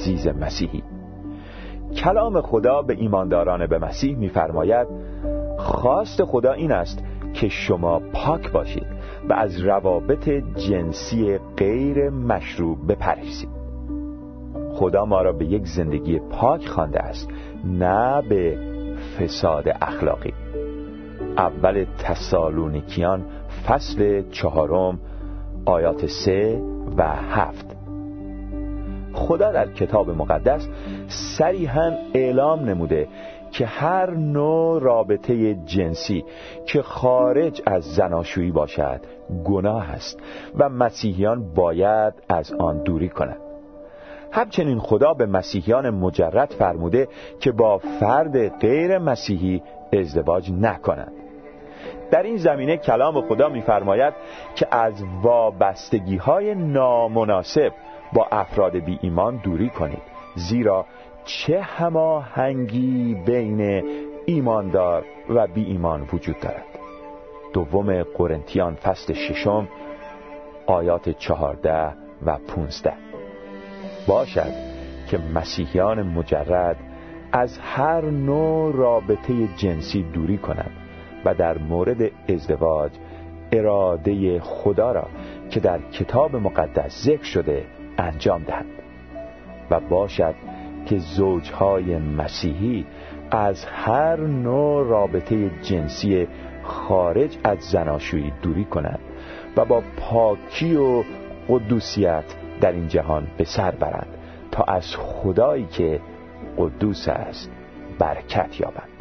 عزیز مسیحی. کلام خدا به ایمانداران به مسیح میفرماید خواست خدا این است که شما پاک باشید و از روابط جنسی غیر مشروع بپرهیزید. خدا ما را به یک زندگی پاک خوانده است نه به فساد اخلاقی. اول تسالونیکیان فصل چهارم آیات سه و هفت. خدا در کتاب مقدس صریحا اعلام نموده که هر نوع رابطه جنسی که خارج از زناشویی باشد گناه است و مسیحیان باید از آن دوری کنند. همچنین خدا به مسیحیان مجرد فرموده که با فرد غیر مسیحی ازدواج نکنند. در این زمینه کلام خدا می‌فرماید که از وابستگی های نامناسب با افراد بی ایمان دوری کنید. زیرا چه هماهنگی بین ایماندار و بی ایمان وجود دارد. دوم قرنتیان فصل ششم آیات چهارده و پونزده. باشد که مسیحیان مجرد از هر نوع رابطه جنسی دوری کنند و در مورد ازدواج اراده خدا را که در کتاب مقدس ذکر شده انجام دهند و باشد که زوجهای مسیحی از هر نوع رابطه جنسی خارج از زناشویی دوری کنند و با پاکی و قدوسیت در این جهان به سر برند تا از خدایی که قدوس است برکت یابند.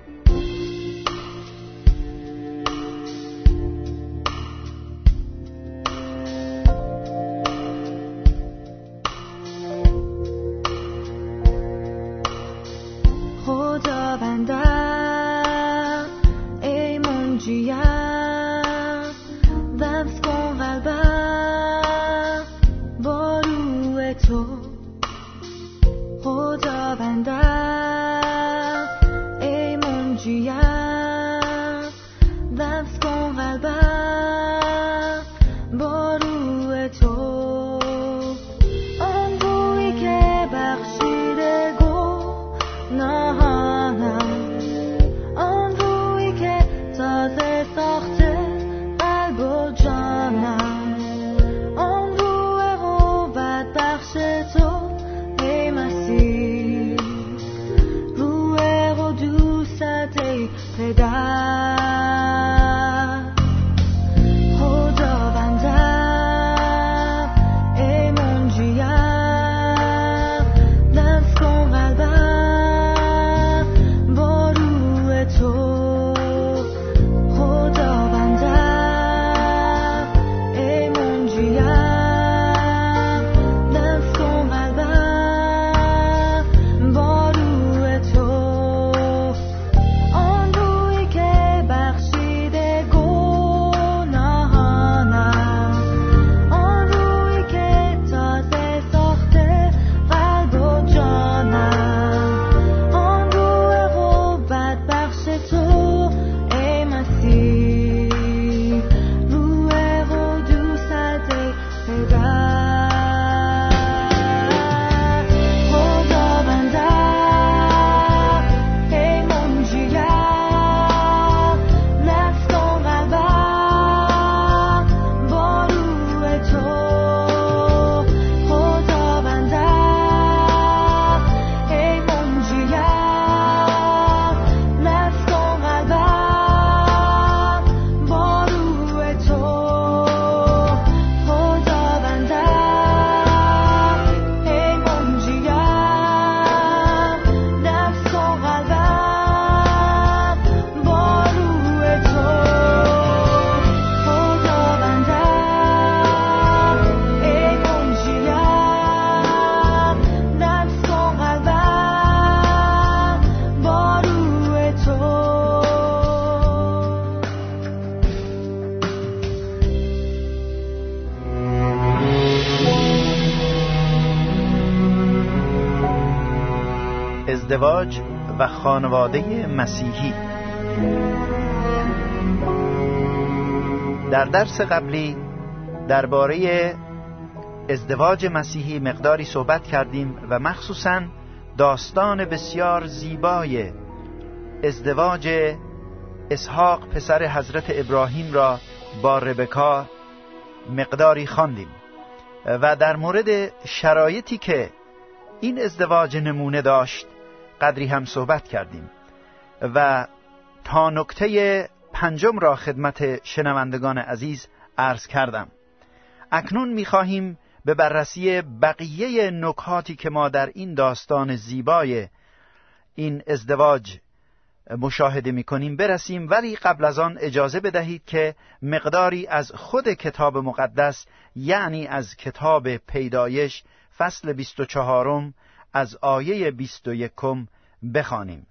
خانواده مسیحی. در درس قبلی درباره ازدواج مسیحی مقداری صحبت کردیم و مخصوصا داستان بسیار زیبای ازدواج اسحاق پسر حضرت ابراهیم را با ربکا مقداری خواندیم. و در مورد شرایطی که این ازدواج نمونه داشت قدری هم صحبت کردیم. و تا نکته پنجم را خدمت شنوندگان عزیز عرض کردم. اکنون می‌خواهیم به بررسی بقیه نکاتی که ما در این داستان زیبای این ازدواج مشاهده می‌کنیم برسیم ولی قبل از آن اجازه بدهید که مقداری از خود کتاب مقدس یعنی از کتاب پیدایش فصل 24 از آیه 21 بخوانیم.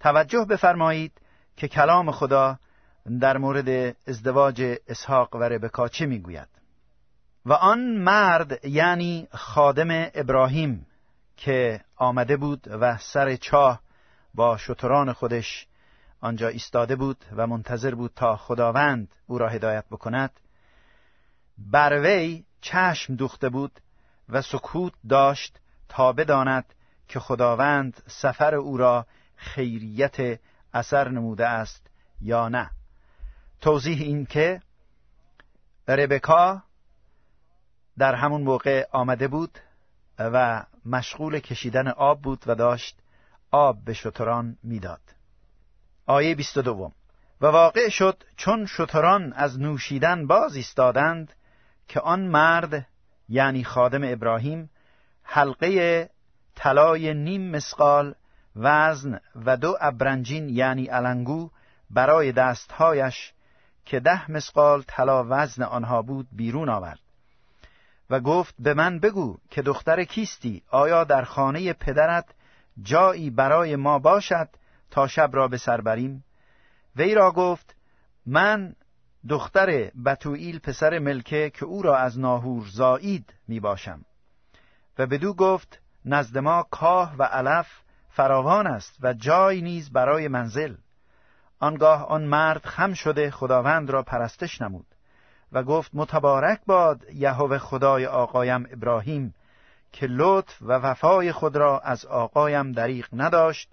توجه بفرمایید که کلام خدا در مورد ازدواج اسحاق و ربکا چه می‌گوید؟ و آن مرد یعنی خادم ابراهیم که آمده بود و سر چاه با شتران خودش آنجا ایستاده بود و منتظر بود تا خداوند او را هدایت بکند بر وی چشم دوخته بود و سکوت داشت تا بداند که خداوند سفر او را خیریت اثر نموده است یا نه توضیح این که ربکا در همون موقع آمده بود و مشغول کشیدن آب بود و داشت آب به شتران می‌داد. آیه 22 و واقع شد چون شتران از نوشیدن باز ایستادند که آن مرد یعنی خادم ابراهیم حلقه طلای نیم مسقال وزن و دو ابرنجین یعنی علنگو برای دستهایش که ده مسقال طلا وزن آنها بود بیرون آورد و گفت به من بگو که دختر کیستی آیا در خانه پدرت جایی برای ما باشد تا شب را به سر بریم وی را گفت من دختر بتوئیل پسر ملکه که او را از ناهور زایید می باشم و بدو گفت نزد ما کاه و علف فراوان است و جای نیز برای منزل. آنگاه آن مرد خم شده خداوند را پرستش نمود و گفت متبارک باد یهوه خدای آقایم ابراهیم که لطف و وفای خود را از آقایم دریغ نداشت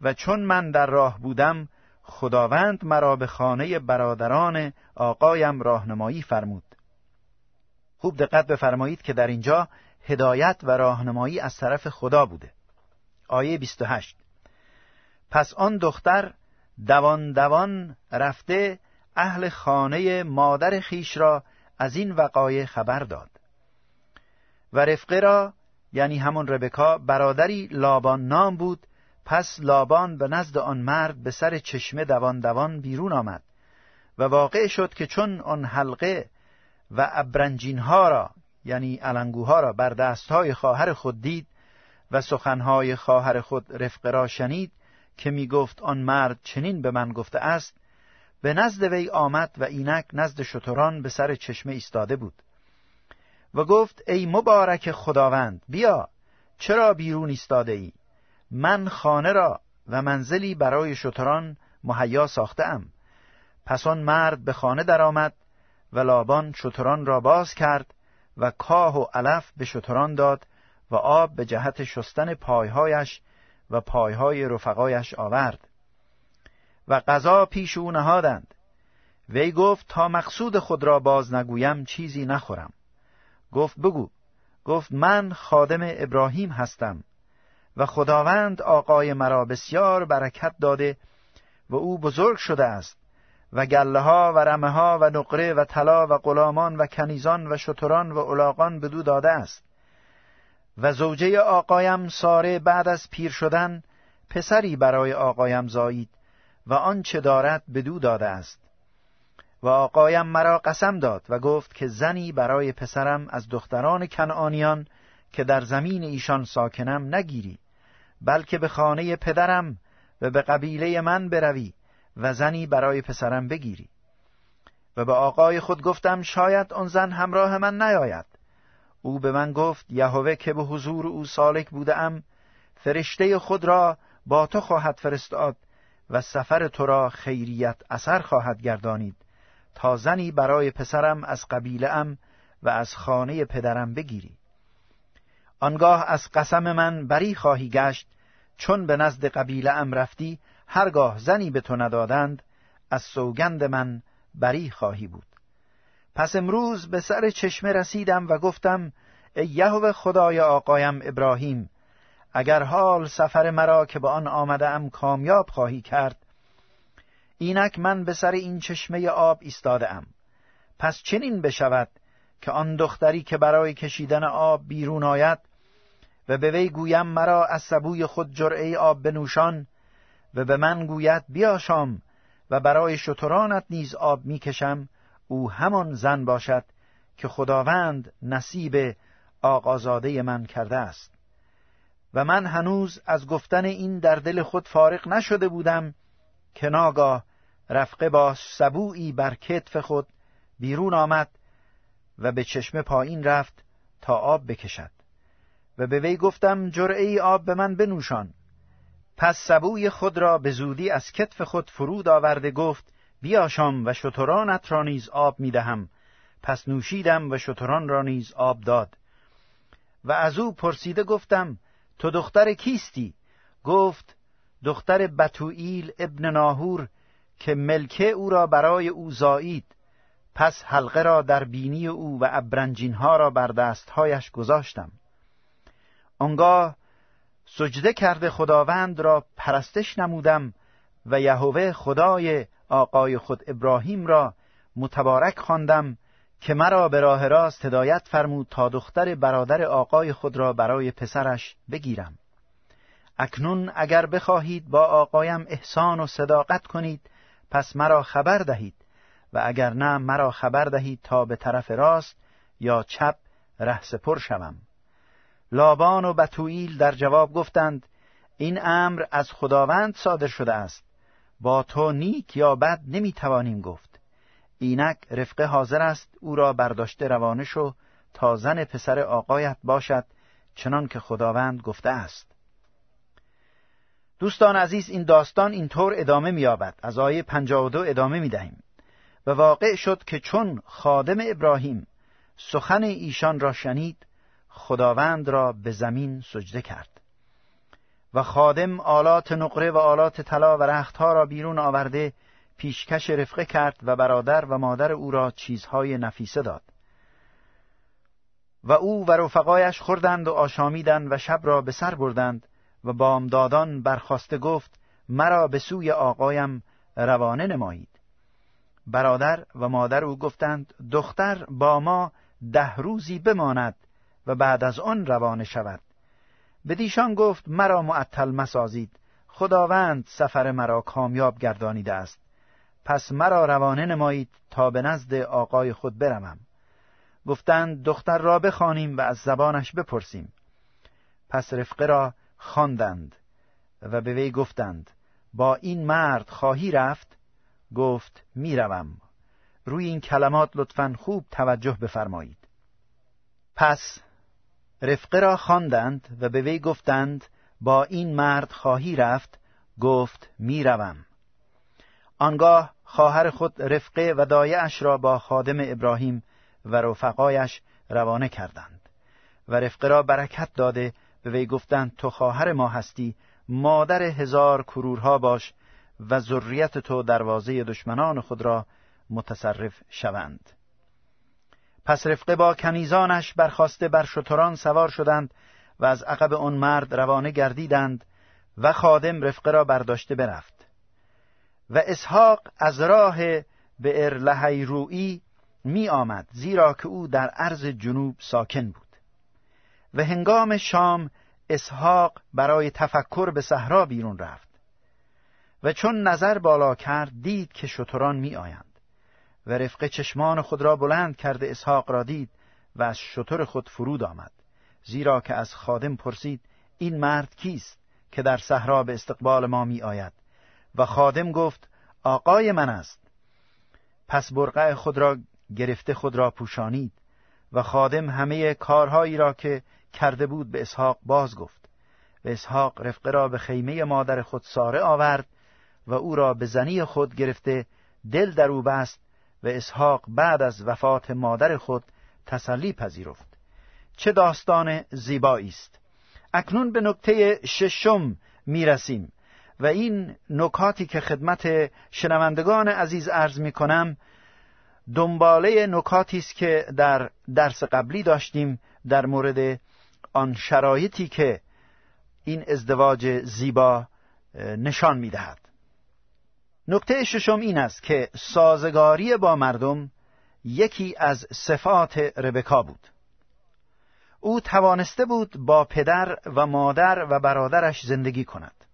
و چون من در راه بودم خداوند مرا به خانه برادران آقایم راهنمایی فرمود. خوب دقت بفرمایید که در اینجا هدایت و راهنمایی از طرف خدا بوده. آیه 28 پس آن دختر دوان دوان رفته اهل خانه مادر خیش را از این وقایع خبر داد. و رفقه را یعنی همون ربکا برادری لابان نام بود. پس لابان به نزد آن مرد به سر چشمه دوان دوان بیرون آمد. و واقع شد که چون آن حلقه و ابرنجین ها را یعنی علنگوها را بر دستهای خواهر خود دید و سخنهای خواهر خود رفقه را شنید که می گفت آن مرد چنین به من گفته است به نزد وی آمد و اینک نزد شتران به سر چشمه ایستاده بود و گفت ای مبارک خداوند بیا چرا بیرون ایستاده ای من خانه را و منزلی برای شتران مهیا ام پس آن مرد به خانه درآمد و لابان شتران را باز کرد و کاه و علف به شتران داد و آب به جهت شستن پایهایش و پایهای رفقایش آورد. و غذا پیش او نهادند. وی گفت تا مقصود خود را باز نگویم چیزی نخورم. گفت بگو. گفت من خادم ابراهیم هستم و خداوند آقای مرا بسیار برکت داده و او بزرگ شده است. و گله ها و رمه ها و نقره و طلا و غلامان و کنیزان و شتران و الاغان بدو داده است. و زوجه آقایم ساره بعد از پیر شدن پسری برای آقایم زایید و آنچه دارد بدو داده است. و آقایم مرا قسم داد و گفت که زنی برای پسرم از دختران کنعانیان که در زمین ایشان ساکنم نگیری بلکه به خانه پدرم و به قبیله من بروی و زنی برای پسرم بگیری. و به آقای خود گفتم شاید آن زن همراه من نیاید. او به من گفت یهوه که به حضور او سالک بودم فرشته خود را با تو خواهد فرستاد و سفر تو را خیریت اثر خواهد گردانید تا زنی برای پسرم از قبیله ام و از خانه پدرم بگیری. آنگاه از قسم من بری خواهی گشت چون به نزد قبیله ام رفتی هرگاه زنی به تو ندادند از سوگند من بری خواهی بود. پس امروز به سر چشمه رسیدم و گفتم ای یهوه خدای آقایم ابراهیم اگر حال سفر مرا که به آن آمده ام کامیاب خواهی کرد اینک من به سر این چشمه آب ایستاده ام پس چنین بشود که آن دختری که برای کشیدن آب بیرون آید و به وی گویم مرا از سبوی خود جرعه آب بنوشان و به من گوید بیا شام و برای شترانت نیز آب می‌کشم او همان زن باشد که خداوند نصیب آقازاده من کرده است. و من هنوز از گفتن این در دل خود فارغ نشده بودم که ناگاه رفقه با سبویی بر کتف خود بیرون آمد و به چشمه پایین رفت تا آب بکشد. و به وی گفتم جرعه آب به من بنوشان. پس سبوی خود را به زودی از کتف خود فرود آورده گفت بیاشام و شترانت را نیز آب می‌دهم. پس نوشیدم و شتران را نیز آب داد. و از او پرسیده گفتم تو دختر کیستی؟ گفت دختر بتوئیل ابن ناهور که ملکه او را برای او زایید. پس حلقه را در بینی او و ابرنجین ها را بر دستهایش گذاشتم. آنگاه سجده کرده خداوند را پرستش نمودم و یهوه خدای آقای خود ابراهیم را متبارک خواندم که مرا به راه راست هدایت فرمود تا دختر برادر آقای خود را برای پسرش بگیرم. اکنون اگر بخواهید با آقایم احسان و صداقت کنید پس مرا خبر دهید و اگر نه مرا خبر دهید تا به طرف راست یا چپ ره سپر شوم. لابان و بتوئیل در جواب گفتند این امر از خداوند صادر شده است. با تو نیک یا بد نمی‌توانیم گفت. اینک رفقه حاضر است او را برداشته روانه شو تا زن پسر آقایت باشد چنان که خداوند گفته است. دوستان عزیز این داستان اینطور ادامه می‌یابد. از آیه 52 ادامه می‌دهیم. و واقع شد که چون خادم ابراهیم سخن ایشان را شنید خداوند را به زمین سجده کرد و خادم آلات نقره و آلات طلا و رختها را بیرون آورده پیشکش رفقه کرد و برادر و مادر او را چیزهای نفیسه داد و او و رفقایش خوردند و آشامیدند و شب را به سر بردند و بامدادان برخواسته گفت مرا به سوی آقایم روانه نمایید برادر و مادر او گفتند دختر با ما ده روزی بماند و بعد از آن روانه شود. بدیشان گفت مرا معطل مسازید. خداوند سفر مرا کامیاب گردانیده است. پس مرا روانه نمایید تا به نزد آقای خود بروم. گفتند دختر را بخوانیم و از زبانش بپرسیم. پس رفقه را خواندند و به وی گفتند با این مرد خواهی رفت؟ گفت می‌روم روی این کلمات لطفا خوب توجه بفرمایید. پس رفقه را خواندند و به وی گفتند با این مرد خواهی رفت؟ گفت می‌روم آنگاه خواهر خود رفقه و دایعش را با خادم ابراهیم و رفقایش روانه کردند. و رفقه را برکت داده به وی گفتند تو خواهر ما هستی مادر هزار کرورها باش و ذریت تو دروازه دشمنان خود را متصرف شوند. پس رفقه با کنیزانش برخواسته بر شتران سوار شدند و از عقب آن مرد روانه گردیدند و خادم رفقه را برداشته برفت. و اسحاق از راه به ارلهی روی می آمد زیرا که او در عرض جنوب ساکن بود. و هنگام شام اسحاق برای تفکر به صحرا بیرون رفت. و چون نظر بالا کرد دید که شتران می آیند. و رفقه چشمان خود را بلند کرده اسحاق را دید و از شتر خود فرود آمد. زیرا که از خادم پرسید این مرد کیست که در صحرا به استقبال ما می آید؟ و خادم گفت آقای من است. پس برقع خود را گرفته خود را پوشانید. و خادم همه کارهایی را که کرده بود به اسحاق باز گفت. و اسحاق رفقه را به خیمه مادر خود ساره آورد و او را به زنی خود گرفته دل در او بست و اسحاق بعد از وفات مادر خود تسلی پذیرفت چه داستان زیبایی است اکنون به نکته ششم می‌رسیم و این نکاتی که خدمت شنوندگان عزیز عرض می کنم دنباله نکاتی است که در درس قبلی داشتیم در مورد آن شرایطی که این ازدواج زیبا نشان می دهد. نکته ششم این است که سازگاری با مردم یکی از صفات ربکا بود. او توانسته بود با پدر و مادر و برادرش زندگی کند.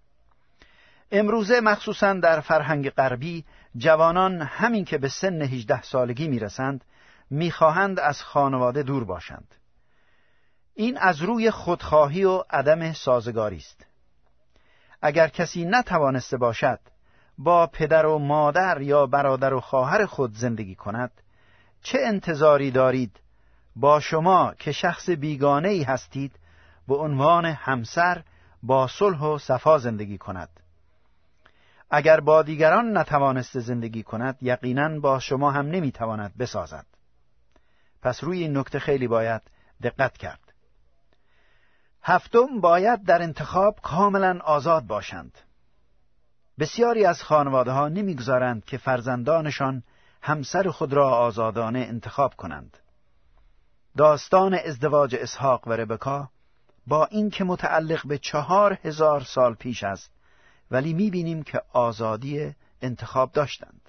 امروزه مخصوصا در فرهنگ غربی جوانان همین که به سن 18 سالگی می‌رسند می‌خواهند از خانواده دور باشند. این از روی خودخواهی و عدم سازگاری است. اگر کسی نتوانسته باشد با پدر و مادر یا برادر و خواهر خود زندگی کند چه انتظاری دارید؟ با شما که شخص بیگانه ای هستید به عنوان همسر با صلح و صفا زندگی کند. اگر با دیگران نتوانسته زندگی کند یقینا با شما هم نمی‌تواند بسازد. پس روی این نکته خیلی باید دقت کرد. هفتم باید در انتخاب کاملا آزاد باشند. بسیاری از خانواده ها نمی‌گذارند که فرزندانشان همسر خود را آزادانه انتخاب کنند. داستان ازدواج اسحاق و ربکا با اینکه متعلق به چهار هزار سال پیش است ولی می‌بینیم که آزادی انتخاب داشتند.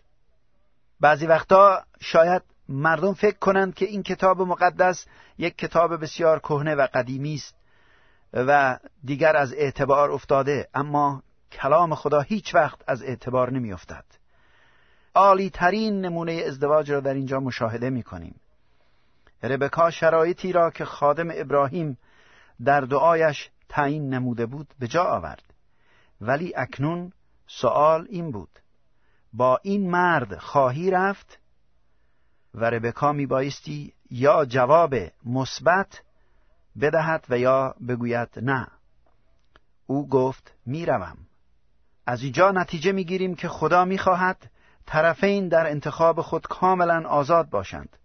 بعضی وقتا شاید مردم فکر کنند که این کتاب مقدس یک کتاب بسیار کهنه و قدیمی است و دیگر از اعتبار افتاده اما کلام خدا هیچ وقت از اعتبار نمی افتد. عالی ترین نمونه ازدواج را در اینجا مشاهده می کنیم. ربکا شرایطی را که خادم ابراهیم در دعایش تعیین نموده بود به جا آورد. ولی اکنون سوال این بود. با این مرد خواهی رفت؟ و ربکا می بایستی یا جواب مثبت بدهد و یا بگوید نه. او گفت می‌روم. از اینجا نتیجه می‌گیریم که خدا می‌خواهد طرفین در انتخاب خود کاملا آزاد باشند.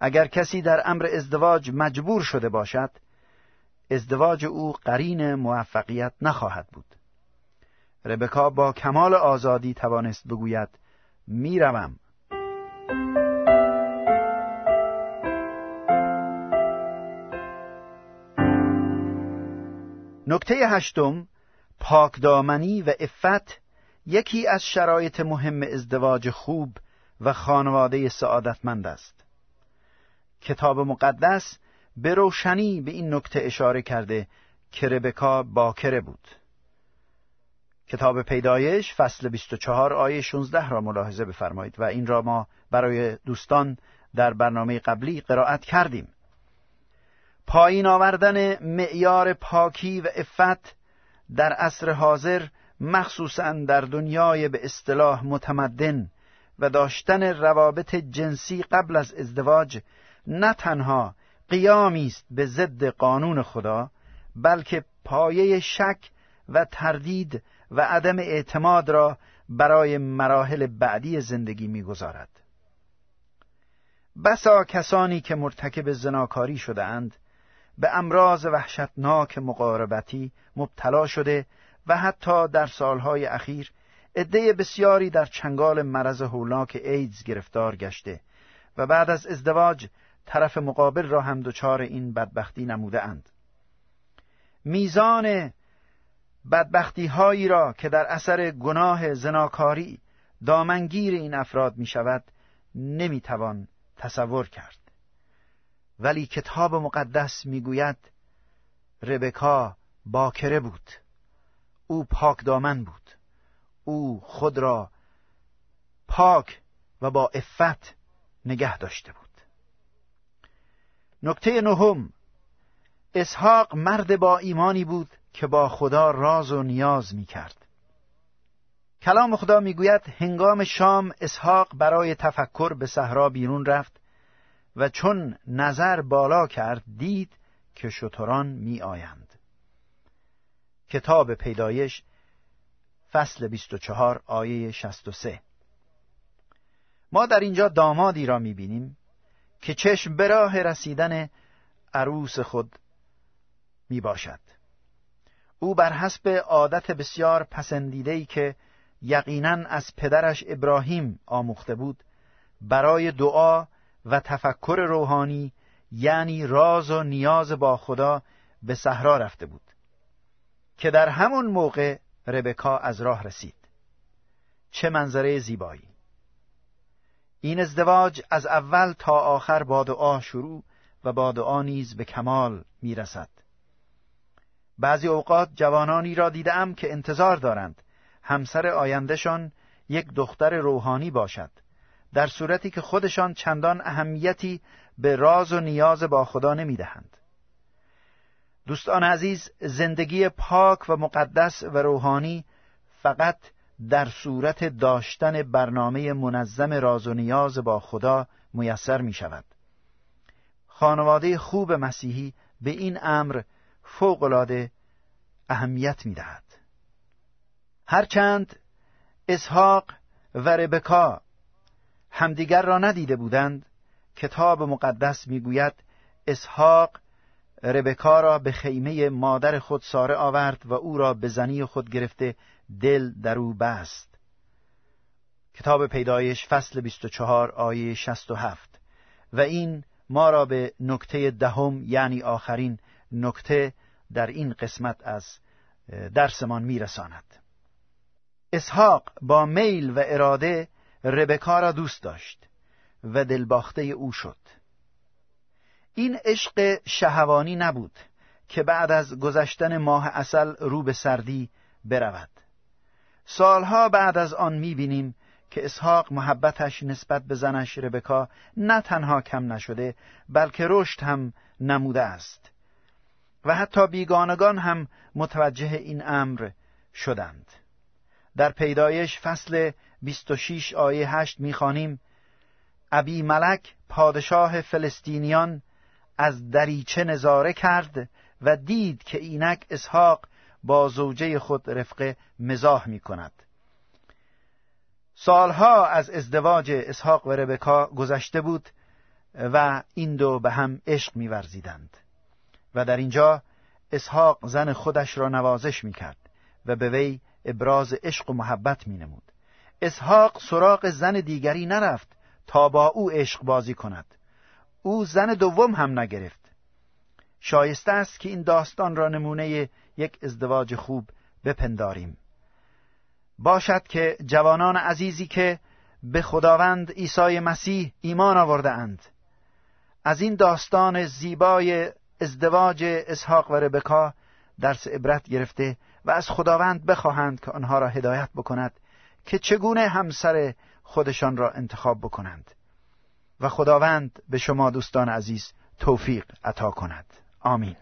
اگر کسی در امر ازدواج مجبور شده باشد ازدواج او قرین موفقیت نخواهد بود. ربکا با کمال آزادی توانست بگوید می‌روم. نکته هشتم پاکدامنی و افت یکی از شرایط مهم ازدواج خوب و خانواده سعادتمند است. کتاب مقدس به روشنی به این نکته اشاره کرده که ربکا باکره بود. کتاب پیدایش فصل 24 آیه 16 را ملاحظه بفرمایید و این را ما برای دوستان در برنامه قبلی قرائت کردیم. پایین آوردن معیار پاکی و افت در عصر حاضر مخصوصا در دنیای به اصطلاح متمدن و داشتن روابط جنسی قبل از ازدواج نه تنها قیامی است به ضد قانون خدا بلکه پایه شک و تردید و عدم اعتماد را برای مراحل بعدی زندگی می‌گذارد. بسا کسانی که مرتکب زناکاری شده اند به امراض وحشتناک مقاربتی مبتلا شده و حتی در سالهای اخیر عده بسیاری در چنگال مرض هولناک ایدز گرفتار گشته و بعد از ازدواج طرف مقابل را هم دچار این بدبختی نموده اند. میزان بدبختی هایی را که در اثر گناه زناکاری دامنگیر این افراد می شود نمی توان تصور کرد. ولی کتاب مقدس می‌گوید ربکا باکره بود. او پاک دامن بود. او خود را پاک و با افت نگه داشته بود. نکته نهم اسحاق مرد با ایمانی بود که با خدا راز و نیاز می کرد. کلام خدا می‌گوید هنگام شام اسحاق برای تفکر به صحرا بیرون رفت و چون نظر بالا کرد دید که شتران می آیند. کتاب پیدایش فصل 24 آیه 63 ما در اینجا دامادی را می بینیم که چشم به راه رسیدن عروس خود می باشد او بر حسب عادت بسیار پسندیدهی که یقینا از پدرش ابراهیم آموخته بود برای دعا و تفکر روحانی یعنی راز و نیاز با خدا به صحرا رفته بود. که در همون موقع ربکا از راه رسید. چه منظره زیبایی. این ازدواج از اول تا آخر با دعا شروع و با دعا نیز به کمال می‌رسد. بعضی اوقات جوانانی را دیدم که انتظار دارند همسر آیندهشان یک دختر روحانی باشد. در صورتی که خودشان چندان اهمیتی به راز و نیاز با خدا نمی‌دهند دوستان عزیز زندگی پاک و مقدس و روحانی فقط در صورت داشتن برنامه منظم راز و نیاز با خدا میسر می شود. خانواده خوب مسیحی به این امر فوقالعاده اهمیت می دهد. هرچند اسحاق و ربکا همدیگر را ندیده بودند. کتاب مقدس می‌گوید اسحاق ربکا را به خیمه مادر خود ساره آورد و او را به زنی خود گرفته دل در او بست. کتاب پیدایش فصل 24 آیه 67 و این ما را به نکته دهم یعنی آخرین نکته در این قسمت از درسمان میرساند. اسحاق با میل و اراده ربکا را دوست داشت و دلباخته او شد. این عشق شهوانی نبود که بعد از گذشتن ماه اصل رو به سردی برود. سالها بعد از آن می‌بینیم که اسحاق محبتش نسبت به زنش ربکا نه تنها کم نشده بلکه رشد هم نموده است و حتی بیگانگان هم متوجه این امر شدند. در پیدایش فصل 26 آیه 8 می‌خوانیم ابی ملک پادشاه فلسطینیان از دریچه نظاره کرد و دید که اینک اسحاق با زوجه خود رفقه مزاح می کند سالها از ازدواج اسحاق و ربکا گذشته بود و این دو به هم عشق میورزیدند و در اینجا اسحاق زن خودش را نوازش می‌کرد و به وی ابراز عشق و محبت مینمود. اسحاق سراغ زن دیگری نرفت تا با او عشق بازی کند. او زن دوم هم نگرفت. شایسته است که این داستان را نمونه یک ازدواج خوب بپنداریم. باشد که جوانان عزیزی که به خداوند عیسی مسیح ایمان آورده اند. از این داستان زیبای ازدواج اسحاق و ربکا درس عبرت گرفته و از خداوند بخواهند که آنها را هدایت بکند که چگونه همسر خودشان را انتخاب بکنند. و خداوند به شما دوستان عزیز توفیق عطا کند. آمین.